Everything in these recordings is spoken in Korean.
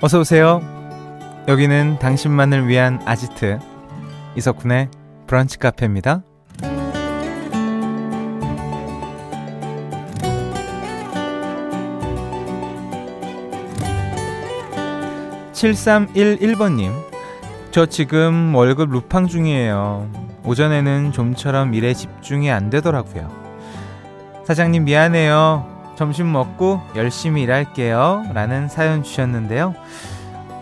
어서 오세요. 여기는 당신만을 위한 아지트 이석훈의 브런치 카페입니다. 7311번님, 저 지금 월급 루팡 중이에요. 오전에는 좀처럼 일에 집중이 안 되더라고요. 사장님 미안해요. 점심 먹고 열심히 일할게요. 라는 사연 주셨는데요.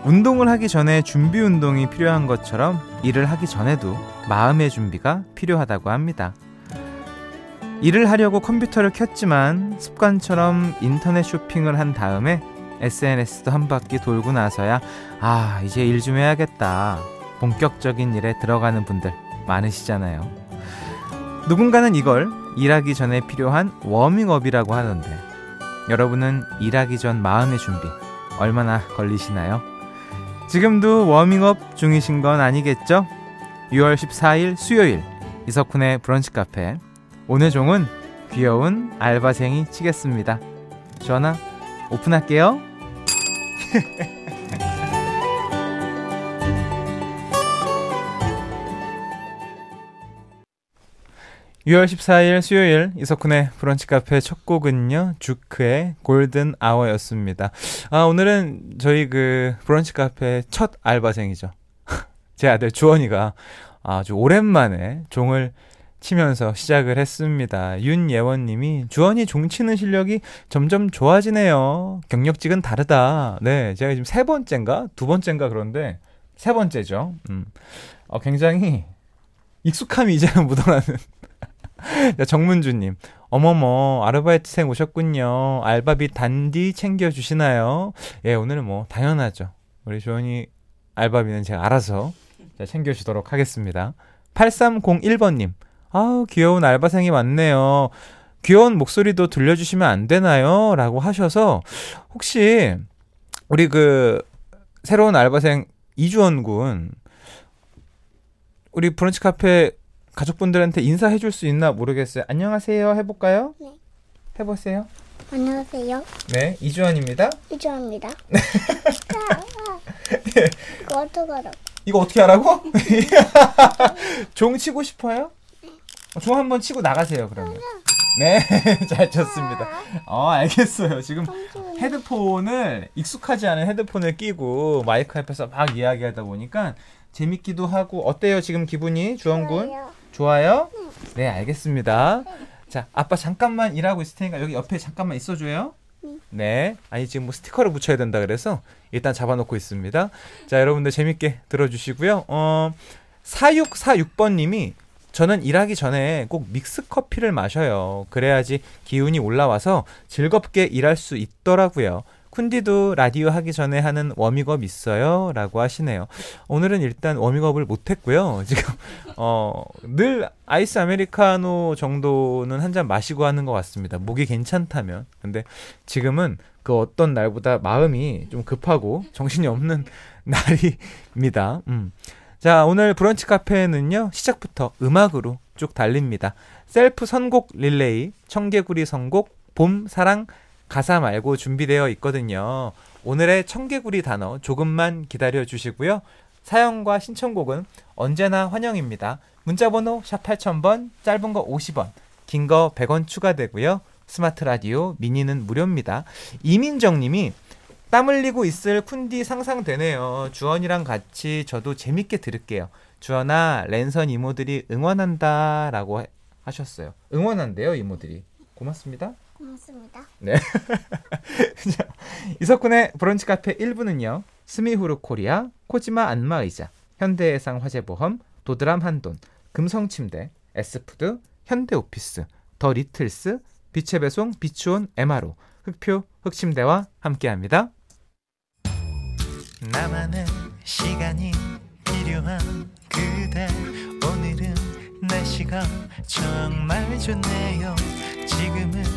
운동을 하기 전에 준비 운동이 필요한 것처럼 일을 하기 전에도 마음의 준비가 필요하다고 합니다. 일을 하려고 컴퓨터를 켰지만 습관처럼 인터넷 쇼핑을 한 다음에 SNS도 한 바퀴 돌고 나서야 아, 이제 일 좀 해야겠다. 본격적인 일에 들어가는 분들 많으시잖아요. 누군가는 이걸 일하기 전에 필요한 워밍업이라고 하던데 여러분은 일하기 전 마음의 준비 얼마나 걸리시나요? 지금도 워밍업 중이신 건 아니겠죠? 6월 14일 수요일 이석훈의 브런치 카페 오늘 종은 귀여운 알바생이 치겠습니다. 전화 오픈할게요. 6월 14일 수요일 이석훈의 브런치 카페 첫 곡은요. 주크의 골든 아워였습니다. 아, 오늘은 저희 그 브런치 카페 첫 알바생이죠. 제 아들 주원이가 아주 오랜만에 종을 치면서 시작을 했습니다. 윤예원 님이 주원이 종 치는 실력이 점점 좋아지네요. 경력직은 다르다. 네, 제가 지금 세 번째인가? 두 번째인가 그런데 세 번째죠. 음. 어, 굉장히 익숙함이 이제는 묻어나는 정문주님, 어머머, 아르바이트생 오셨군요. 알바비 단디 챙겨주시나요? 예, 오늘은 뭐, 당연하죠. 우리 조원이 알바비는 제가 알아서 챙겨주도록 하겠습니다. 8301번님, 아우, 귀여운 알바생이 많네요. 귀여운 목소리도 들려주시면 안 되나요? 라고 하셔서, 혹시, 우리 그, 새로운 알바생 이주원 군, 우리 브런치 카페 가족분들한테 인사해 줄 수 있나 모르겠어요. 안녕하세요. 해볼까요? 네. 해보세요. 안녕하세요. 네, 이주환입니다. 이주입니다. 이거 어떡하라고? 이거 어떻게 하라고? 종 치고 싶어요? 종 한번 치고 나가세요, 그러면. 네, 잘 쳤습니다. 어, 알겠어요. 지금 헤드폰을, 익숙하지 않은 헤드폰을 끼고 마이크 앞에서 막 이야기하다 보니까 재밌기도 하고, 어때요, 지금 기분이, 주원군? 좋아요. 좋아요? 네, 알겠습니다. 자, 아빠 잠깐만 일하고 있을 테니까 여기 옆에 잠깐만 있어줘요. 네. 아니, 지금 뭐 스티커를 붙여야 된다 그래서 일단 잡아놓고 있습니다. 자, 여러분들 재밌게 들어주시고요. 어, 4646번님이 저는 일하기 전에 꼭 믹스 커피를 마셔요. 그래야지 기운이 올라와서 즐겁게 일할 수 있더라고요. 쿤디도 라디오 하기 전에 하는 워밍업 있어요? 라고 하시네요. 오늘은 일단 워밍업을 못했고요. 지금, 어, 늘 아이스 아메리카노 정도는 한 잔 마시고 하는 것 같습니다. 목이 괜찮다면. 근데 지금은 그 어떤 날보다 마음이 좀 급하고 정신이 없는 날입니다. 음. 자, 오늘 브런치 카페는요, 시작부터 음악으로 쭉 달립니다. 셀프 선곡 릴레이, 청개구리 선곡, 봄, 사랑, 가사 말고 준비되어 있거든요. 오늘의 청개구리 단어 조금만 기다려 주시고요. 사연과 신청곡은 언제나 환영입니다. 문자번호 샵 8000번, 짧은 거 50원, 긴 거 100원 추가되고요. 스마트 라디오, 미니는 무료입니다. 이민정 님이 땀 흘리고 있을 쿤디 상상되네요. 주원이랑 같이 저도 재밌게 들을게요. 주원아, 랜선 이모들이 응원한다. 라고 하셨어요. 응원한대요, 이모들이. 고맙습니다. 고맙습니다. 네. 자, 이석훈의 브런치 카페 1부는요. 스미후르 코리아, 코지마 안마의자, 현대해상 화재보험, 도드람 한돈, 금성침대, 에스푸드, 현대오피스, 더 리틀스, 빛의 배송, 비추온 MRO, 흑표, 흑침대와 함께합니다. 나만의 시간이 필요한 그대 오늘은 날씨가 정말 좋네요 지금은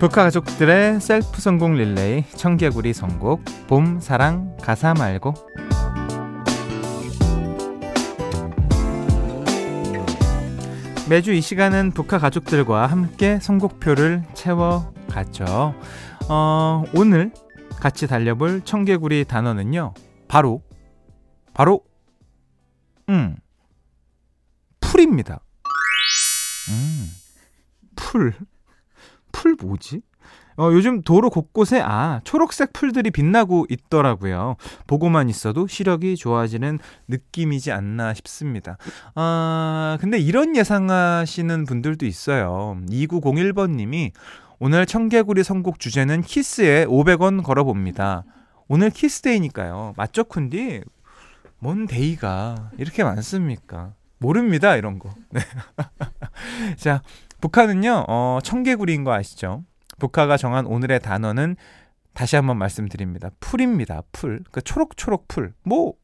북한 가족들의 셀프 성공 릴레이 청개구리 선곡 봄 사랑 가사 말고 매주 이 시간은 북한 가족들과 함께 선곡표를 채워가죠. 어, 오늘 같이 달려볼 청개구리 단어는요. 바로 바로 음 풀입니다. 음 풀. 풀 뭐지? 어, 요즘 도로 곳곳에 아 초록색 풀들이 빛나고 있더라고요. 보고만 있어도 시력이 좋아지는 느낌이지 않나 싶습니다. 아 근데 이런 예상하시는 분들도 있어요. 2901번님이 오늘 청개구리 선곡 주제는 키스에 500원 걸어봅니다. 오늘 Kiss Day니까요. 맞죠, 쿤디? 뭔 day가 이렇게 많습니까? 모릅니다, 이런 거. 네. 자, 북한은요, 어, 청개구리인 거 아시죠? 쿤디가 정한 오늘의 단어는 다시 한번 말씀드립니다. 풀입니다. 풀. 그 초록초록 풀. 뭐,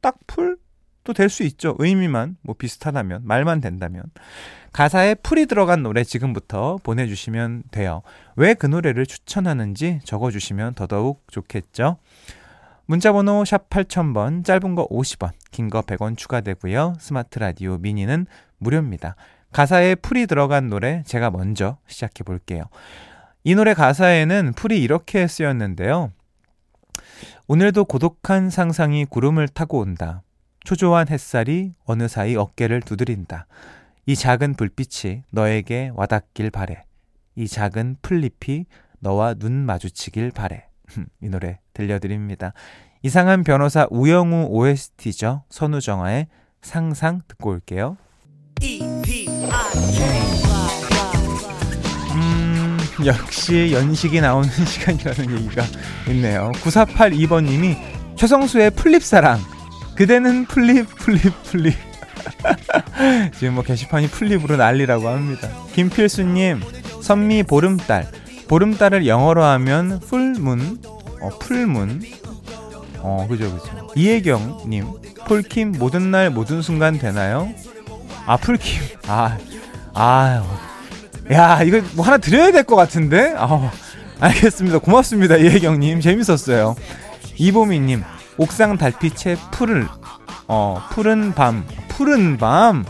딱 풀? 또 될 수 있죠. 의미만 뭐 비슷하다면, 말만 된다면. 가사에 풀이 들어간 노래 지금부터 보내주시면 돼요. 왜 그 노래를 추천하는지 적어주시면 더더욱 좋겠죠. 문자번호 샵 8000번, 짧은 거 50원, 긴 거 100원 추가되고요. 스마트 라디오 미니는 무료입니다. 가사에 풀이 들어간 노래 제가 먼저 시작해 볼게요. 이 노래 가사에는 풀이 이렇게 쓰였는데요. 오늘도 고독한 상상이 구름을 타고 온다. 초조한 햇살이 어느 사이 어깨를 두드린다. 이 작은 불빛이 너에게 와닿길 바래. 이 작은 풀잎이 너와 눈 마주치길 바래. 이 노래 들려드립니다. 이상한 변호사 우영우 OST죠. 선우정아의 상상 듣고 올게요. 음, 역시 연식이 나오는 시간이라는 얘기가 있네요. 9482번님이 최성수의 풀잎사랑. 그대는 풀잎, 풀잎, 풀잎. 지금 뭐 게시판이 풀잎으로 난리라고 합니다. 김필수님, 선미 보름달. 보름달을 영어로 하면 full moon, 어, full moon. 어, 그죠, 그죠. 이혜경님, 폴킴 모든 날 모든 순간 되나요? 아, 풀킴. 아, 아, 야, 이거 뭐 하나 드려야 될 것 같은데? 아, 알겠습니다. 고맙습니다. 이혜경님. 재밌었어요. 이보미님, 옥상 달빛에 풀을, 어, 푸른 밤, 푸른 밤.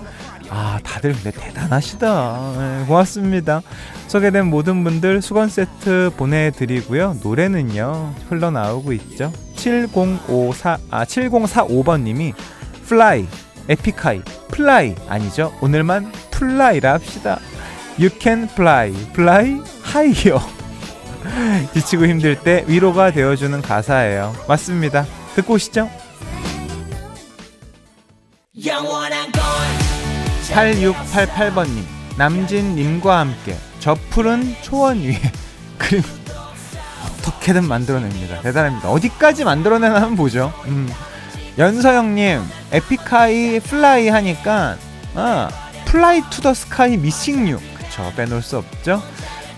아, 다들 근데 대단하시다. 네, 고맙습니다. 소개된 모든 분들 수건 세트 보내드리고요. 노래는요, 흘러나오고 있죠. 7054, 아, 7045번님이 Fly, 에픽하이, Fly 아니죠? 오늘만 Fly라 합시다. You can fly, fly higher. 지치고 힘들 때 위로가 되어주는 가사예요. 맞습니다. 듣고 오시죠. 8688번님, 남진님과 함께 저 푸른 초원 위에 그림 어떻게든 만들어냅니다. 대단합니다. 어디까지 만들어내나 한번 보죠. 음. 연서영님, 에픽하이 Fly 하니까, 아, Fly to the Sky Missing You. 그쵸, 빼놓을 수 없죠.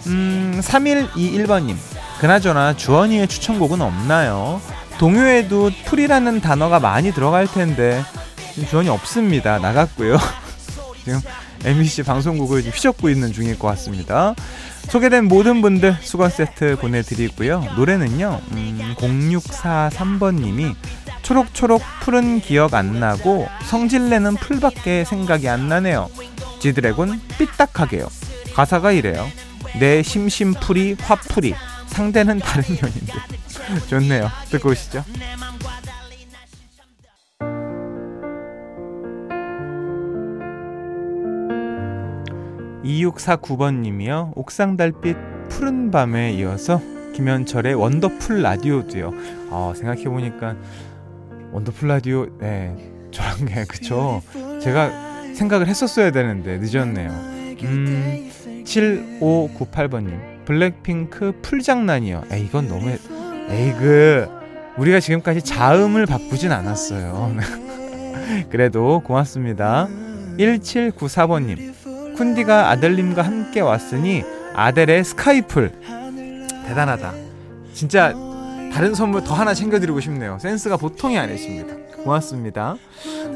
음, 3121번님, 그나저나 주원이의 추천곡은 없나요? 동요에도 풀이라는 단어가 많이 들어갈 텐데, 주원이 없습니다. 나갔고요. 지금 MBC 방송국을 휘젓고 있는 중일 것 같습니다. 소개된 모든 분들 수건 세트 보내드리고요. 노래는요, 음, 0643번님이 초록초록 푸른 기억 안 나고 성질내는 풀밖에 생각이 안 나네요. 지드래곤 삐딱하게요. 가사가 이래요. 내 심심풀이 화풀이 상대는 다른 연인데 좋네요. 듣고 오시죠. 2649번님이요. 옥상 달빛 푸른 밤에 이어서 김현철의 Wonderful Radio도요. 어, 생각해보니까 Wonderful Radio, 네, 저랑 게 그쵸. 제가 생각을 했었어야 되는데 늦었네요. 음, 7598번님. 블랙핑크 풀장난이요. 에이, 이건 너무, 에이 그, 우리가 지금까지 자음을 바꾸진 않았어요. 그래도 고맙습니다. 1794번님. 쿤디가 아들님과 함께 왔으니 아델의 Skyfall 대단하다. 진짜 다른 선물 더 하나 챙겨드리고 싶네요. 센스가 보통이 아니십니다. 고맙습니다.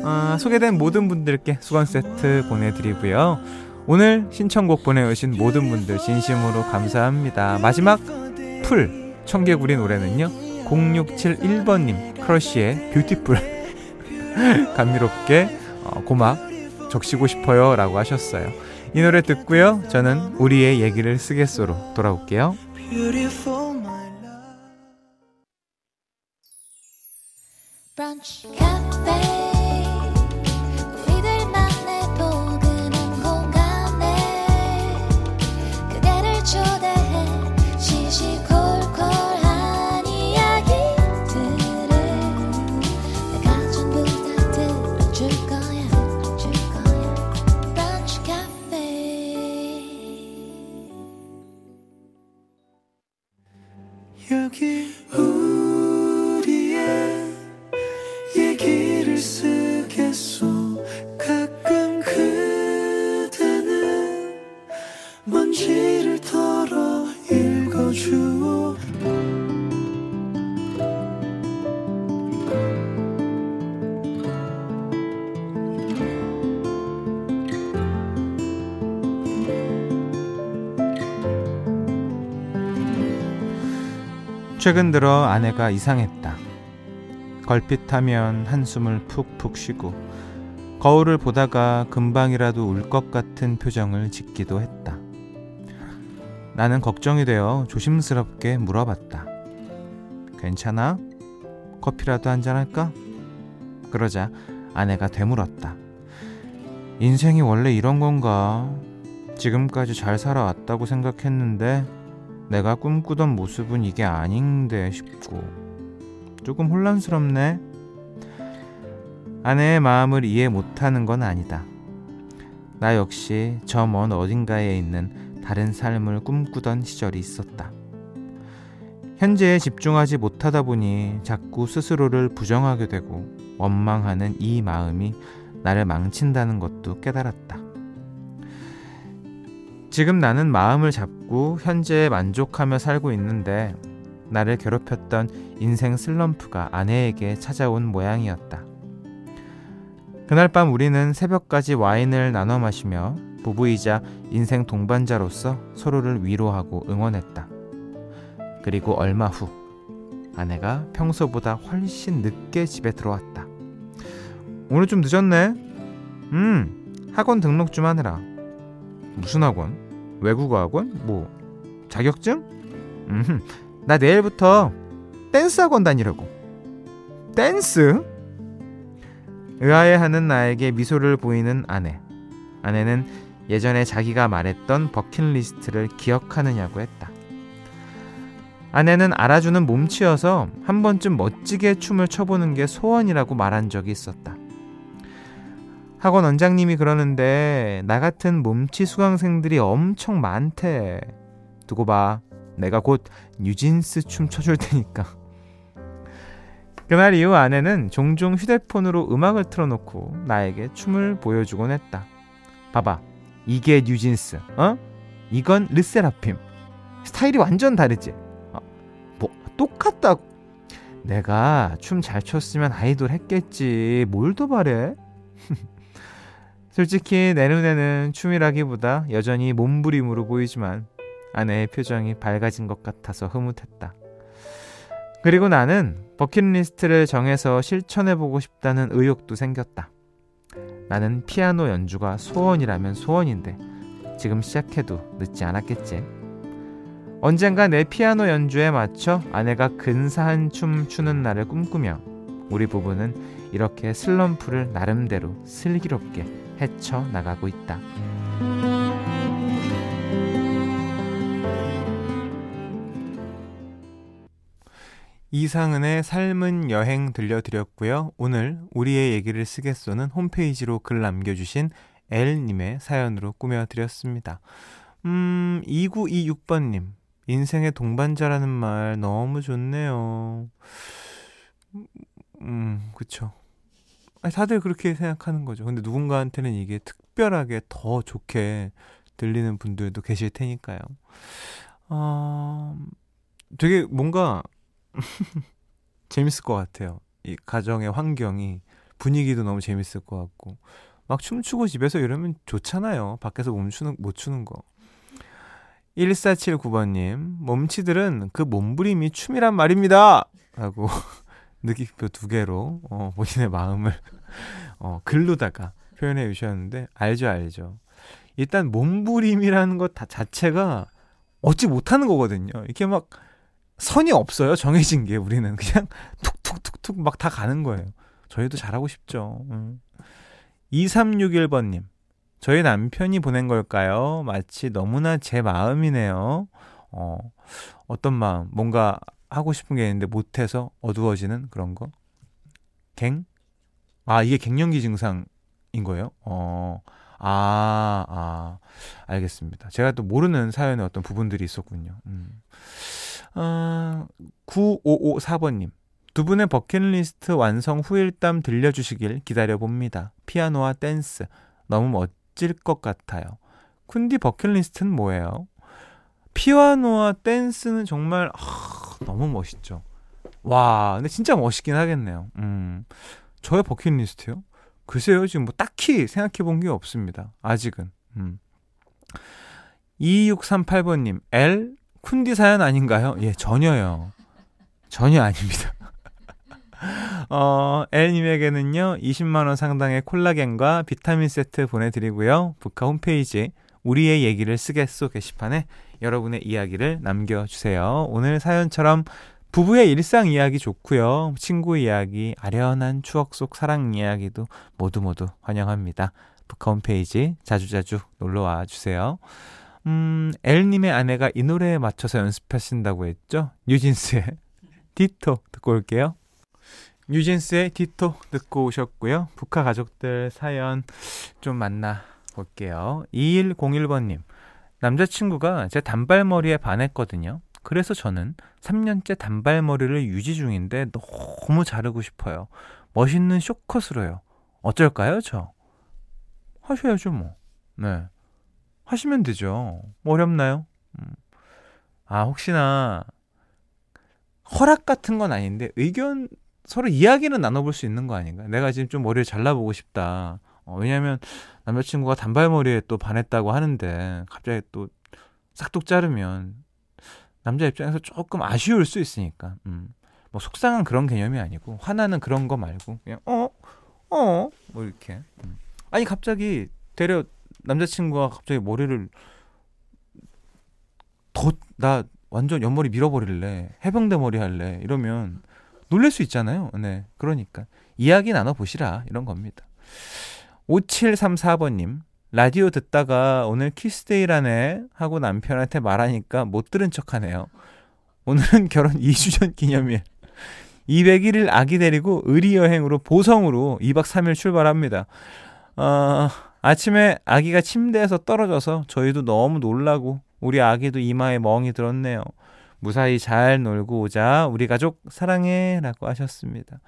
어, 소개된 모든 분들께 수건 세트 보내드리고요. 오늘 신청곡 보내오신 모든 분들 진심으로 감사합니다. 마지막 풀 청개구리 노래는요. 0671번님 크러쉬의 Beautiful 감미롭게 어, 고막 적시고 싶어요 라고 하셨어요. 이 노래 듣고요. 저는 우리의 얘기를 쓰겠소로 돌아올게요. Beautiful 최근 들어 아내가 이상했다. 걸핏 하면 한숨을 푹푹 쉬고 거울을 보다가 금방이라도 울 것 같은 표정을 짓기도 했다. 나는 걱정이 되어 조심스럽게 물어봤다. 괜찮아? 커피라도 한잔 할까? 그러자 아내가 되물었다. 인생이 원래 이런 건가? 지금까지 잘 살아왔다고 생각했는데 내가 꿈꾸던 모습은 이게 아닌데 싶고 조금 혼란스럽네. 아내의 마음을 이해 못하는 건 아니다. 나 역시 저 먼 어딘가에 있는 다른 삶을 꿈꾸던 시절이 있었다. 현재에 집중하지 못하다 보니 자꾸 스스로를 부정하게 되고 원망하는 이 마음이 나를 망친다는 것도 깨달았다. 지금 나는 마음을 잡고 현재에 만족하며 살고 있는데 나를 괴롭혔던 인생 슬럼프가 아내에게 찾아온 모양이었다. 그날 밤 우리는 새벽까지 와인을 나눠 마시며 부부이자 인생 동반자로서 서로를 위로하고 응원했다. 그리고 얼마 후 아내가 평소보다 훨씬 늦게 집에 들어왔다. 오늘 좀 늦었네. 음, 학원 등록 좀 하느라. 무슨 학원? 외국어 학원? 뭐 자격증? 음, 나 내일부터 댄스 학원 다니려고. 댄스? 의아해하는 나에게 미소를 보이는 아내. 아내는 예전에 자기가 말했던 버킷리스트를 기억하느냐고 했다. 아내는 알아주는 몸치여서 한 번쯤 멋지게 춤을 춰보는 게 소원이라고 말한 적이 있었다. 학원 원장님이 그러는데 나 같은 몸치 수강생들이 엄청 많대. 두고 봐. 내가 곧 뉴진스 춤 춰줄 테니까. 그날 이후 아내는 종종 휴대폰으로 음악을 틀어놓고 나에게 춤을 보여주곤 했다. 봐봐. 이게 뉴진스. 어? 이건 르세라핌. 스타일이 완전 다르지? 어, 뭐 똑같다고. 내가 춤 잘 췄으면 아이돌 했겠지. 뭘 더 바래? 솔직히 내 눈에는 춤이라기보다 여전히 몸부림으로 보이지만 아내의 표정이 밝아진 것 같아서 흐뭇했다. 그리고 나는 버킷리스트를 정해서 실천해보고 싶다는 의욕도 생겼다. 나는 피아노 연주가 소원이라면 소원인데 지금 시작해도 늦지 않았겠지. 언젠가 내 피아노 연주에 맞춰 아내가 근사한 춤 추는 날을 꿈꾸며 우리 부부는 이렇게 슬럼프를 나름대로 슬기롭게 헤쳐 나가고 있다. 이상은의 삶은 여행 들려드렸고요. 오늘 우리의 얘기를 쓰겠소는 홈페이지로 글 남겨주신 L님의 사연으로 꾸며드렸습니다. 음, 2926번님. 인생의 동반자라는 말 너무 좋네요. 음, 그쵸. 다들 그렇게 생각하는 거죠. 근데 누군가한테는 이게 특별하게 더 좋게 들리는 분들도 계실 테니까요. 어, 되게 뭔가 재밌을 것 같아요. 이 가정의 환경이 분위기도 너무 재밌을 것 같고 막 춤추고 집에서 이러면 좋잖아요. 밖에서 멈추는 못 추는 거. 1479번님, 몸치들은 그 몸부림이 춤이란 말입니다! 하고, 느낌표 두 개로, 어, 본인의 마음을, 어, 글로다가 표현해 주셨는데, 알죠, 알죠. 일단 몸부림이라는 것 다 자체가 얻지 못하는 거거든요. 이렇게 막 선이 없어요. 정해진 게 우리는 그냥 툭툭툭툭 막 다 가는 거예요. 저희도 잘하고 싶죠. 음. 2361번님. 저희 남편이 보낸 걸까요? 마치 너무나 제 마음이네요. 어, 어떤 마음? 뭔가 하고 싶은 게 있는데 못해서 어두워지는 그런 거? 갱? 아, 이게 갱년기 증상인 거예요? 어, 아, 아, 알겠습니다. 제가 또 모르는 사연의 어떤 부분들이 있었군요. 음. 아, 9554번님. 두 분의 버킷리스트 완성 후일담 들려주시길 기다려봅니다. 피아노와 댄스. 너무 멋질 것 같아요. 쿤디 버킷리스트는 뭐예요? 피아노와 댄스는 정말, 아, 너무 멋있죠. 와, 근데 진짜 멋있긴 하겠네요. 음. 저의 버킷리스트요? 글쎄요, 지금 뭐 딱히 생각해 본 게 없습니다. 아직은. 음. 2638번님, L? 쿤디 사연 아닌가요? 예, 전혀요. 전혀 아닙니다. 어, L님에게는요, 20만원 상당의 콜라겐과 비타민 세트 보내드리고요. 북카 홈페이지, 우리의 얘기를 쓰겠소 게시판에 여러분의 이야기를 남겨주세요. 오늘 사연처럼 부부의 일상 이야기 좋고요. 친구 이야기, 아련한 추억 속 사랑 이야기도 모두 모두 환영합니다. 북카 홈페이지 자주자주 놀러와 주세요. 음, 엘님의 아내가 이 노래에 맞춰서 연습하신다고 했죠? 뉴진스의 디토 듣고 올게요. 뉴진스의 디토 듣고 오셨고요. 북카 가족들 사연 좀 만나 볼게요. 2101번님. 남자친구가 제 단발머리에 반했거든요. 그래서 저는 3년째 단발머리를 유지 중인데 너무 자르고 싶어요. 멋있는 쇼컷으로요. 어쩔까요, 저? 하셔야죠, 뭐. 네. 하시면 되죠. 뭐 어렵나요? 음. 아, 혹시나 허락 같은 건 아닌데 의견 서로 이야기는 나눠볼 수 있는 거 아닌가? 내가 지금 좀 머리를 잘라보고 싶다. 어, 왜냐면 남자친구가 단발머리에 또 반했다고 하는데 갑자기 또 싹둑 자르면 남자 입장에서 조금 아쉬울 수 있으니까. 음. 뭐 속상한 그런 개념이 아니고 화나는 그런 거 말고 그냥 어? 어? 뭐 이렇게. 음. 아니 갑자기 데려 남자친구가 갑자기 머리를 더 나 완전 옆머리 밀어버릴래 해병대 머리 할래 이러면 놀랄 수 있잖아요. 네, 그러니까 이야기 나눠 보시라 이런 겁니다. 5734번님 라디오 듣다가 오늘 키스데이라네 하고 남편한테 말하니까 못 들은 척 하네요. 오늘은 결혼 2주년 기념일. 201일 아기 데리고 의리 여행으로 보성으로 2박 3일 출발합니다. 어, 아침에 아기가 침대에서 떨어져서 저희도 너무 놀라고 우리 아기도 이마에 멍이 들었네요. 무사히 잘 놀고 오자. 우리 가족 사랑해. 라고 하셨습니다.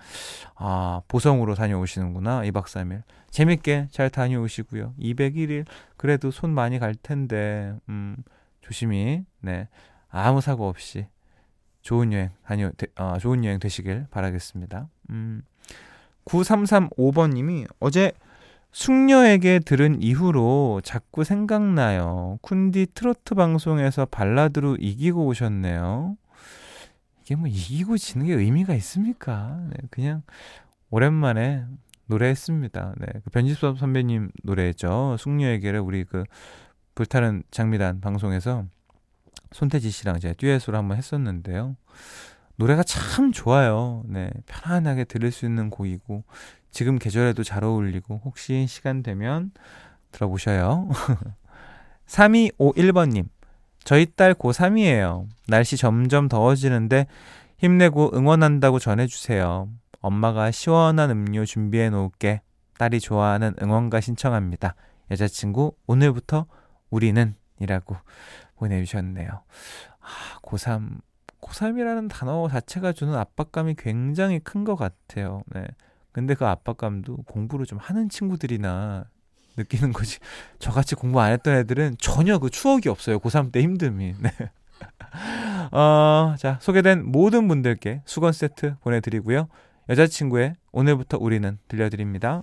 아, 보성으로 다녀오시는구나. 2박 3일. 재밌게 잘 다녀오시고요. 201일. 그래도 손 많이 갈 텐데, 음, 조심히, 네. 아무 사고 없이 좋은 여행 다녀, 되, 어, 좋은 여행 되시길 바라겠습니다. 음, 9335번님이 어제 숙녀에게 들은 이후로 자꾸 생각나요. 쿤디 트로트 방송에서 발라드로 이기고 오셨네요. 이게 뭐 이기고 지는 게 의미가 있습니까? 네, 그냥 오랜만에 노래했습니다. 네, 그 변지섭 선배님 노래죠. 숙녀에게를 우리 그 불타는 장미단 방송에서 손태지 씨랑 제가 듀엣으로 한번 했었는데요. 노래가 참 좋아요. 네, 편안하게 들을 수 있는 곡이고 지금 계절에도 잘 어울리고 혹시 시간 되면 들어보셔요. 3251번님. 저희 딸 고3이에요. 날씨 점점 더워지는데 힘내고 응원한다고 전해주세요. 엄마가 시원한 음료 준비해 놓을게. 딸이 좋아하는 응원가 신청합니다. 여자친구, 오늘부터 우리는 이라고 보내주셨네요. 아, 고3, 고3이라는 단어 자체가 주는 압박감이 굉장히 큰 것 같아요. 네. 근데 그 압박감도 공부를 좀 하는 친구들이나 느끼는 거지. 저같이 공부 안 했던 애들은 전혀 그 추억이 없어요. 고3 때 힘듦이. 네. 어, 자, 소개된 모든 분들께 수건 세트 보내드리고요. 여자친구의 오늘부터 우리는 들려드립니다.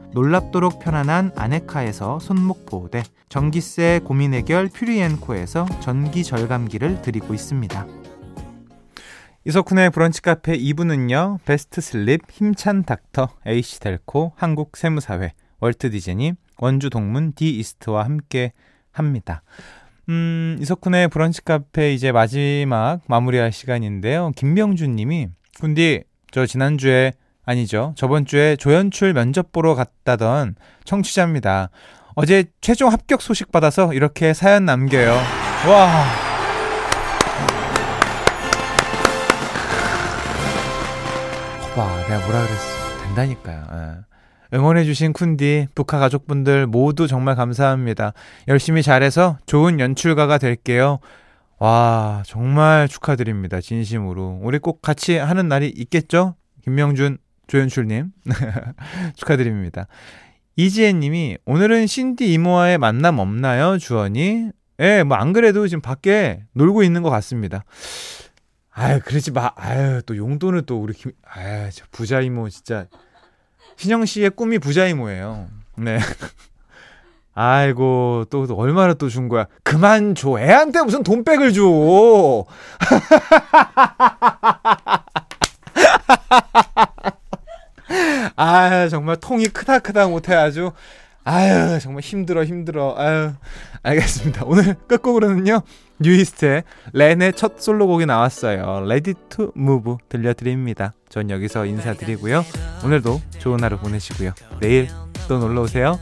놀랍도록 편안한 아네카에서 손목 보호대, 전기세 고민 해결 퓨리엔코에서 전기 절감기를 드리고 있습니다. 이석훈의 브런치 카페 2부는요. 베스트 슬립, 힘찬 닥터, AC 델코, 한국 세무사회, 월트 디즈니, 원주 동문 디 이스트와 함께 합니다. 음, 이석훈의 브런치 카페 이제 마지막 마무리할 시간인데요. 김명준 님이 군디 저 지난주에 아니죠. 저번 주에 조연출 면접 보러 갔다던 청취자입니다. 어제 최종 합격 소식 받아서 이렇게 사연 남겨요. 와. 봐, 내가 뭐라 그랬어. 된다니까요. 예. 응원해주신 쿤디, 북한 가족분들 모두 정말 감사합니다. 열심히 잘해서 좋은 연출가가 될게요. 와, 정말 축하드립니다. 진심으로. 우리 꼭 같이 하는 날이 있겠죠? 김명준, 조연출님. 축하드립니다. 이지혜 님이 오늘은 신디 이모와의 만남 없나요? 주원이. 예, 뭐 안 그래도 지금 밖에 놀고 있는 것 같습니다. 아유, 그러지 마. 아유, 또 용돈을 또 우리 김, 아유, 저 부자 이모 진짜. 신영 씨의 꿈이 부자 이모예요. 네. 아이고, 또, 또 얼마나 또 준 거야. 그만 줘. 애한테 무슨 돈백을 줘. 아 정말 통이 크다 크다 못해 아주. 아유 정말 힘들어 힘들어. 아유 알겠습니다. 오늘 끝곡으로는요 뉴이스트의 렌의 첫 솔로곡이 나왔어요. Ready to Move 들려드립니다. 전 여기서 인사드리고요. 오늘도 좋은 하루 보내시고요. 내일 또 놀러오세요